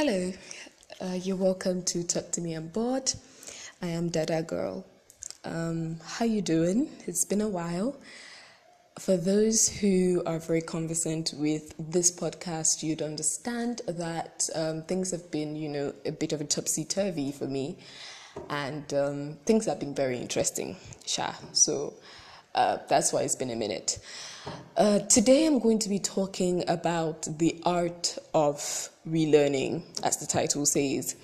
Hello, uh, you're welcome to Talk to Me on Board. I am Dada Girl. Um, how you doing? It's been a while. For those who are very conversant with this podcast, you'd understand that um, things have been, you know, a bit of a topsy turvy for me, and um, things have been very interesting. Sha. So uh, that's why it's been a minute. Uh, today I'm going to be talking about the art of relearning, as the title says.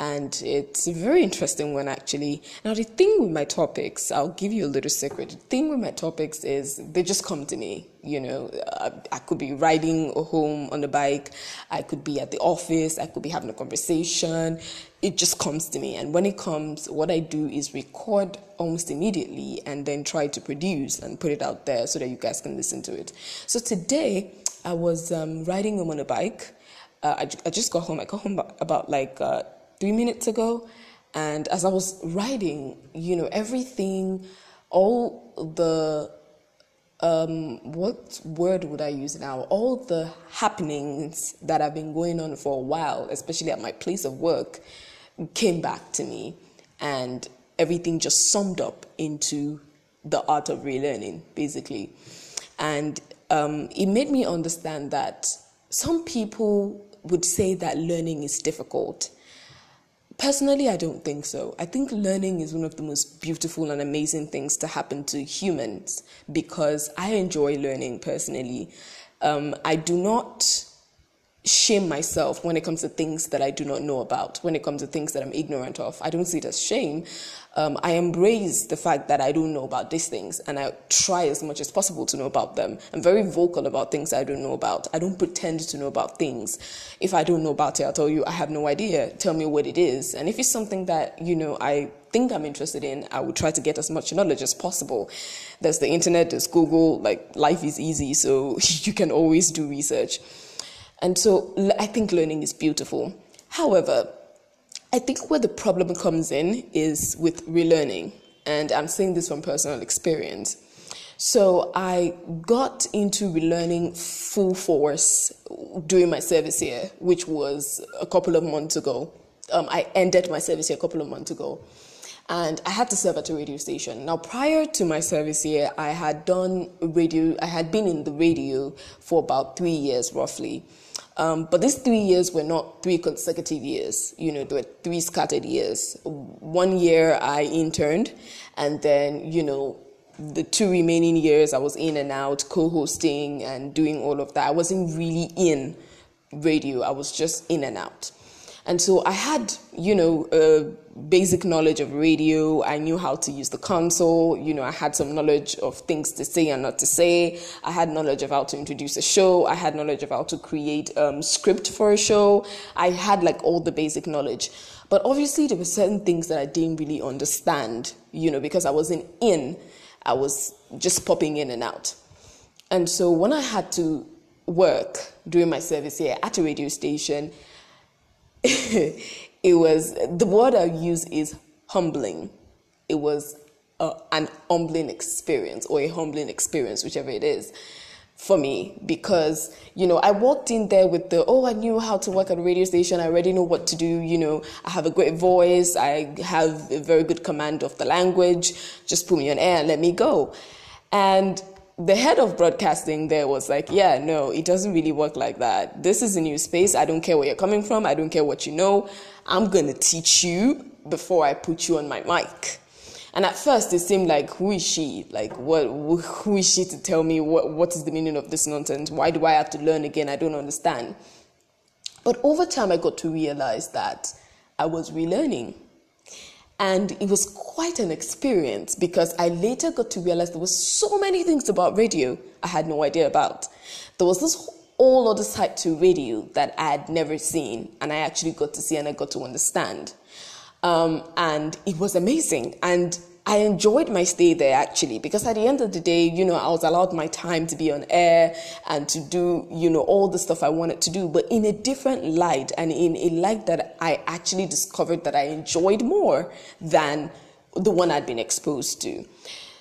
And it's a very interesting one, actually. Now, the thing with my topics, I'll give you a little secret. The thing with my topics is they just come to me. You know, I, I could be riding home on the bike, I could be at the office, I could be having a conversation. It just comes to me. And when it comes, what I do is record almost immediately and then try to produce and put it out there so that you guys can listen to it. So today, I was um, riding home on a bike. Uh, I, I just got home. I got home about like uh, three minutes ago. And as I was riding, you know, everything, all the, um, what word would I use now? All the happenings that have been going on for a while, especially at my place of work, came back to me. And everything just summed up into the art of relearning, basically. And um, it made me understand that some people would say that learning is difficult Personally, I don't think so. I think learning is one of the most beautiful and amazing things to happen to humans because I enjoy learning personally. Um, I do not shame myself when it comes to things that I do not know about, when it comes to things that I'm ignorant of. I don't see it as shame. Um, I embrace the fact that I don't know about these things and I try as much as possible to know about them. I'm very vocal about things I don't know about. I don't pretend to know about things. If I don't know about it, I'll tell you I have no idea. Tell me what it is. And if it's something that, you know, I think I'm interested in, I will try to get as much knowledge as possible. There's the internet, there's Google, like life is easy, so you can always do research. And so I think learning is beautiful. However, I think where the problem comes in is with relearning. And I'm saying this from personal experience. So I got into relearning full force during my service year, which was a couple of months ago. Um, I ended my service year a couple of months ago. And I had to serve at a radio station. Now, prior to my service year, I had done radio, I had been in the radio for about three years roughly. Um, but these three years were not three consecutive years. You know, there were three scattered years. One year I interned, and then, you know, the two remaining years I was in and out, co hosting and doing all of that. I wasn't really in radio, I was just in and out. And so I had, you know, basic knowledge of radio. I knew how to use the console. You know, I had some knowledge of things to say and not to say. I had knowledge of how to introduce a show. I had knowledge of how to create um, script for a show. I had like all the basic knowledge. But obviously, there were certain things that I didn't really understand, you know, because I wasn't in. I was just popping in and out. And so when I had to work during my service here at a radio station, it was the word I use is humbling. It was uh, an humbling experience or a humbling experience, whichever it is, for me because you know I walked in there with the oh I knew how to work at a radio station. I already know what to do. You know I have a great voice. I have a very good command of the language. Just put me on air and let me go. And the head of broadcasting there was like, yeah, no, it doesn't really work like that. This is a new space. I don't care where you're coming from. I don't care what you know. I'm going to teach you before I put you on my mic. And at first, it seemed like, who is she? Like, what? Who is she to tell me what, what is the meaning of this nonsense? Why do I have to learn again? I don't understand. But over time, I got to realize that I was relearning. And it was quite an experience because I later got to realize there were so many things about radio I had no idea about. There was this whole other side to radio that I had never seen, and I actually got to see and I got to understand. Um, and it was amazing. And I enjoyed my stay there actually because at the end of the day, you know, I was allowed my time to be on air and to do, you know, all the stuff I wanted to do, but in a different light and in a light that I actually discovered that I enjoyed more than the one I'd been exposed to.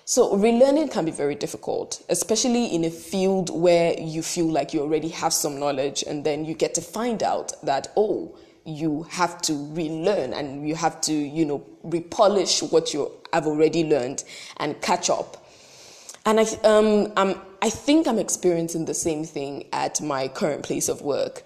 So relearning can be very difficult, especially in a field where you feel like you already have some knowledge and then you get to find out that, oh, you have to relearn and you have to, you know, repolish what you have already learned and catch up. And I, um, I'm, I think I'm experiencing the same thing at my current place of work.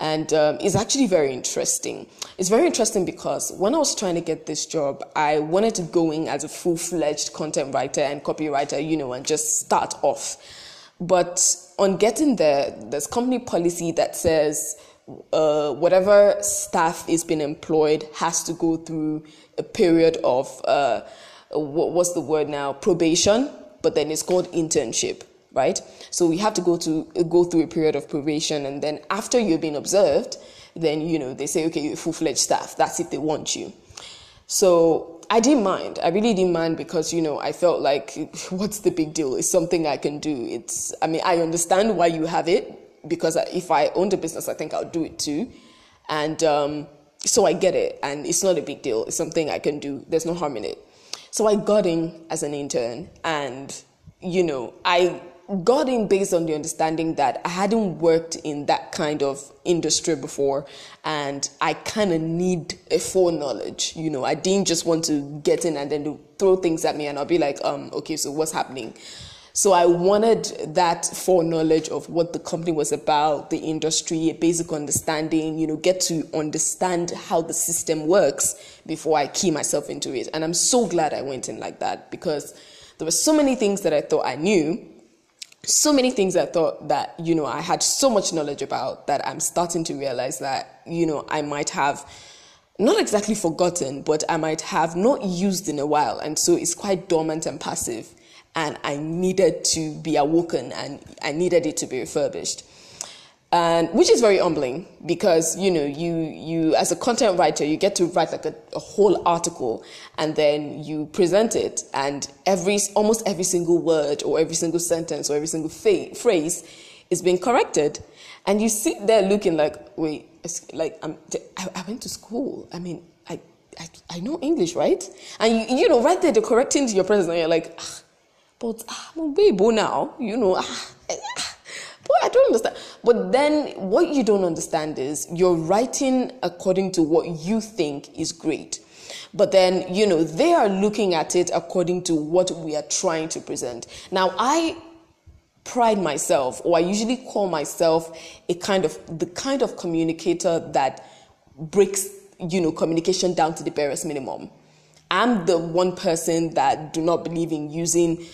And um, it's actually very interesting. It's very interesting because when I was trying to get this job, I wanted to go in as a full fledged content writer and copywriter, you know, and just start off. But on getting there, there's company policy that says uh, whatever staff is being employed has to go through a period of uh, what, what's the word now probation, but then it's called internship, right? So we have to go to go through a period of probation, and then after you've been observed, then you know they say okay you're full fledged staff. That's if they want you. So I didn't mind. I really didn't mind because, you know, I felt like, what's the big deal? It's something I can do. It's, I mean, I understand why you have it because if I owned a business, I think I'll do it too. And um, so I get it. And it's not a big deal. It's something I can do. There's no harm in it. So I got in as an intern and, you know, I got in based on the understanding that I hadn't worked in that kind of industry before and I kind of need a foreknowledge. You know, I didn't just want to get in and then throw things at me and I'll be like, um, okay, so what's happening? So I wanted that foreknowledge of what the company was about, the industry, a basic understanding, you know, get to understand how the system works before I key myself into it. And I'm so glad I went in like that because there were so many things that I thought I knew so many things I thought that, you know, I had so much knowledge about that I'm starting to realize that, you know, I might have not exactly forgotten, but I might have not used in a while. And so it's quite dormant and passive. And I needed to be awoken and I needed it to be refurbished. And which is very humbling because you know you you as a content writer you get to write like a, a, whole article and then you present it and every almost every single word or every single sentence or every single fa- phrase is being corrected. And you sit there looking like wait like I'm, I, went to school. I mean I, I i know english right? And you you know right there they're correcting your presence and you're like but ah, i'm baby now you know ah, ah I don't understand. But then what you don't understand is you're writing according to what you think is great. But then, you know, they are looking at it according to what we are trying to present. Now, I pride myself, or I usually call myself a kind of the kind of communicator that breaks, you know, communication down to the barest minimum. I'm the one person that do not believe in using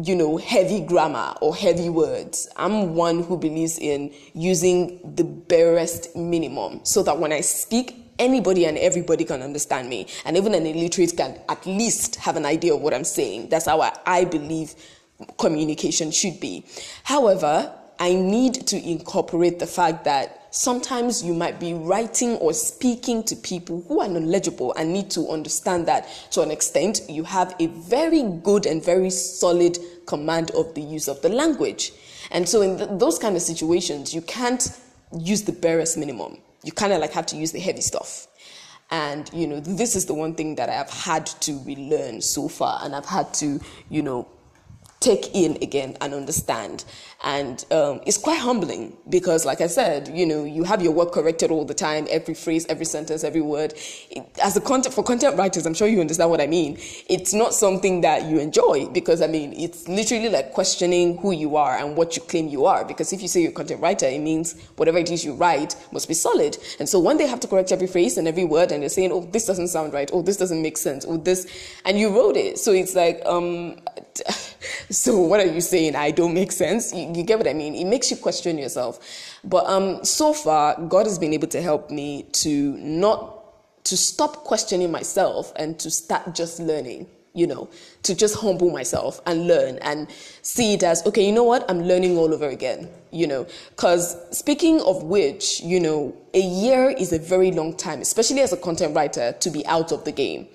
you know, heavy grammar or heavy words. I'm one who believes in using the barest minimum so that when I speak, anybody and everybody can understand me. And even an illiterate can at least have an idea of what I'm saying. That's how I, I believe communication should be. However, I need to incorporate the fact that sometimes you might be writing or speaking to people who are knowledgeable and need to understand that to an extent you have a very good and very solid command of the use of the language. And so in th- those kind of situations, you can't use the barest minimum. You kind of like have to use the heavy stuff. And, you know, this is the one thing that I have had to relearn so far. And I've had to, you know, take in again and understand. And um, it's quite humbling because, like I said, you know, you have your work corrected all the time, every phrase, every sentence, every word. It, as a content for content writers, I'm sure you understand what I mean. It's not something that you enjoy because I mean, it's literally like questioning who you are and what you claim you are. Because if you say you're a content writer, it means whatever it is you write must be solid. And so when they have to correct every phrase and every word, and they're saying, "Oh, this doesn't sound right," "Oh, this doesn't make sense," "Oh, this," and you wrote it, so it's like, um. So what are you saying? I don't make sense. You, you, get what I mean? It makes you question yourself. But um, so far, God has been able to help me to not to stop questioning myself and to start just learning. You know, to just humble myself and learn and see it as okay. You know what? I'm learning all over again. You know, because speaking of which, you know, a year is a very long time, especially as a content writer, to be out of the game.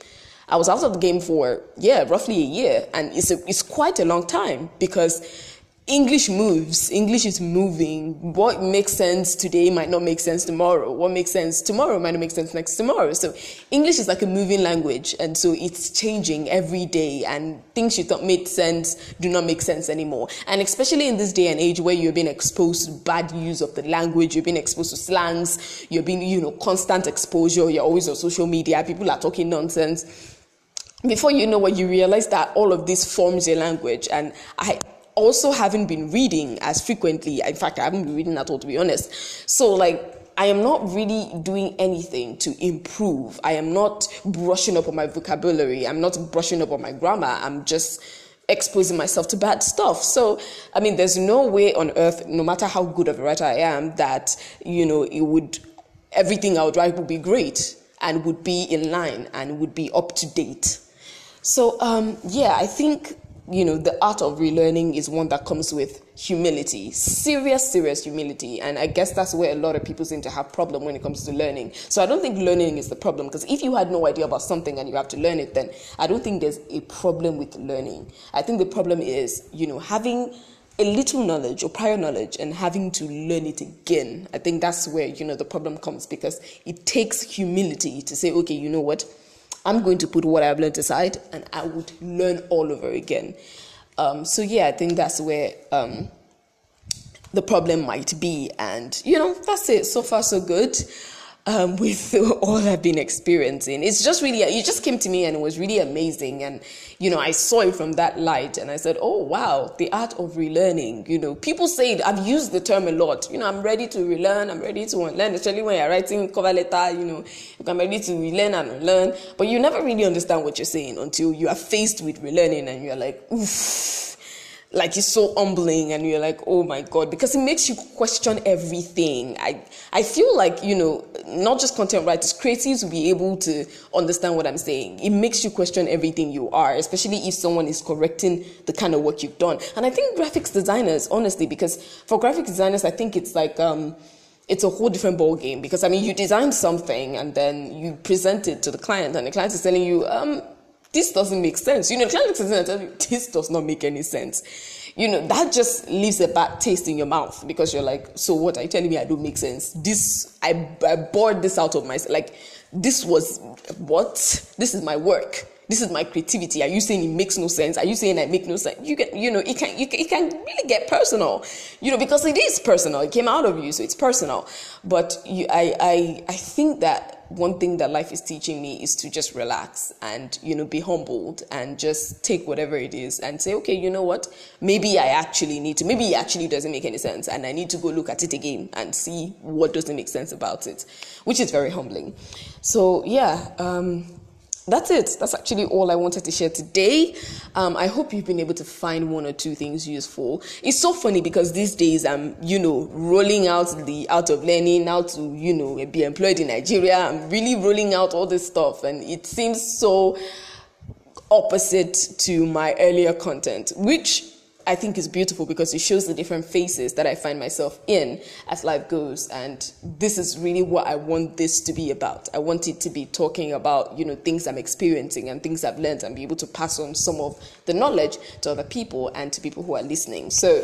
I was out of the game for, yeah, roughly a year. And it's, a, it's quite a long time because English moves. English is moving. What makes sense today might not make sense tomorrow. What makes sense tomorrow might not make sense next tomorrow. So English is like a moving language. And so it's changing every day and things you thought made sense do not make sense anymore. And especially in this day and age where you're being exposed to bad use of the language, you're being exposed to slangs, you're being, you know, constant exposure, you're always on social media, people are talking nonsense. Before you know what, you realize that all of this forms a language. And I, also haven't been reading as frequently. In fact, I haven't been reading at all, to be honest. So, like, I am not really doing anything to improve. I am not brushing up on my vocabulary. I'm not brushing up on my grammar. I'm just exposing myself to bad stuff. So, I mean, there's no way on earth, no matter how good of a writer I am, that, you know, it would, everything I would write would be great and would be in line and would be up to date. So, um, yeah, I think you know, the art of relearning is one that comes with humility, serious, serious humility. And I guess that's where a lot of people seem to have problem when it comes to learning. So I don't think learning is the problem because if you had no idea about something and you have to learn it, then I don't think there's a problem with learning. I think the problem is, you know, having a little knowledge or prior knowledge and having to learn it again. I think that's where, you know, the problem comes because it takes humility to say, okay, you know what? I'm going to put what I've learned aside and I would learn all over again. Um, so, yeah, I think that's where um, the problem might be. And, you know, that's it. So far, so good um, with all I've been experiencing. It's just really, you just came to me and it was really amazing. And, you know, I saw it from that light and I said, oh, wow, the art of relearning. You know, people say, it, I've used the term a lot. You know, I'm ready to relearn, I'm ready to learn, especially when you're writing cover letter, you know, I'm ready to relearn and learn. But you never really understand what you're saying until you are faced with relearning and you're like, oof like it's so humbling and you're like oh my god because it makes you question everything. I i feel like you know not just content writers creatives will be able to understand what i'm saying. It makes you question everything you are especially if someone is correcting the kind of work you've done. And i think graphics designers honestly because for graphic designers i think it's like um it's a whole different ball game because I mean you design something and then you present it to the client and the client is telling you um this doesn't make sense. You know, the client looks at and tells you, this does not make any sense. You know, that just leaves a bad taste in your mouth because you're like, so what are you telling me I don't make sense? This, I, I bored this out of myself. Like, this was, what? This is my work. This is my creativity. Are you saying it makes no sense? Are you saying I make no sense? You can, you know, it can, you can, it can really get personal, you know, because it is personal. It came out of you, so it's personal. But you, I, I, I think that one thing that life is teaching me is to just relax and you know be humbled and just take whatever it is and say okay you know what maybe i actually need to maybe it actually doesn't make any sense and i need to go look at it again and see what doesn't make sense about it which is very humbling so yeah um, that's it. That's actually all I wanted to share today. Um, I hope you've been able to find one or two things useful. It's so funny because these days I'm, you know, rolling out the out of learning, how to, you know, be employed in Nigeria. I'm really rolling out all this stuff, and it seems so opposite to my earlier content, which I think is beautiful because it shows the different faces that I find myself in as life goes. And this is really what I want this to be about. I want it to be talking about, you know, things I'm experiencing and things I've learned and be able to pass on some of the knowledge to other people and to people who are listening. So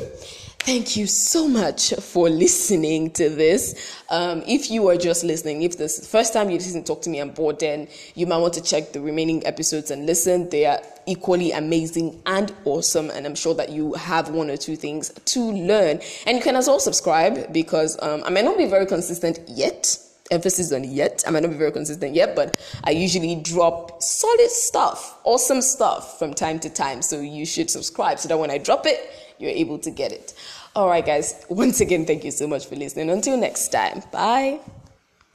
Thank you so much for listening to this. Um, if you are just listening, if this is the first time you listen to Talk to Me on board, then you might want to check the remaining episodes and listen. They are equally amazing and awesome, and I'm sure that you have one or two things to learn. And you can as well subscribe because um, I may not be very consistent yet. Emphasis on yet. I might not be very consistent yet, but I usually drop solid stuff, awesome stuff from time to time. So you should subscribe so that when I drop it, you're able to get it. All right, guys. Once again, thank you so much for listening. Until next time. Bye.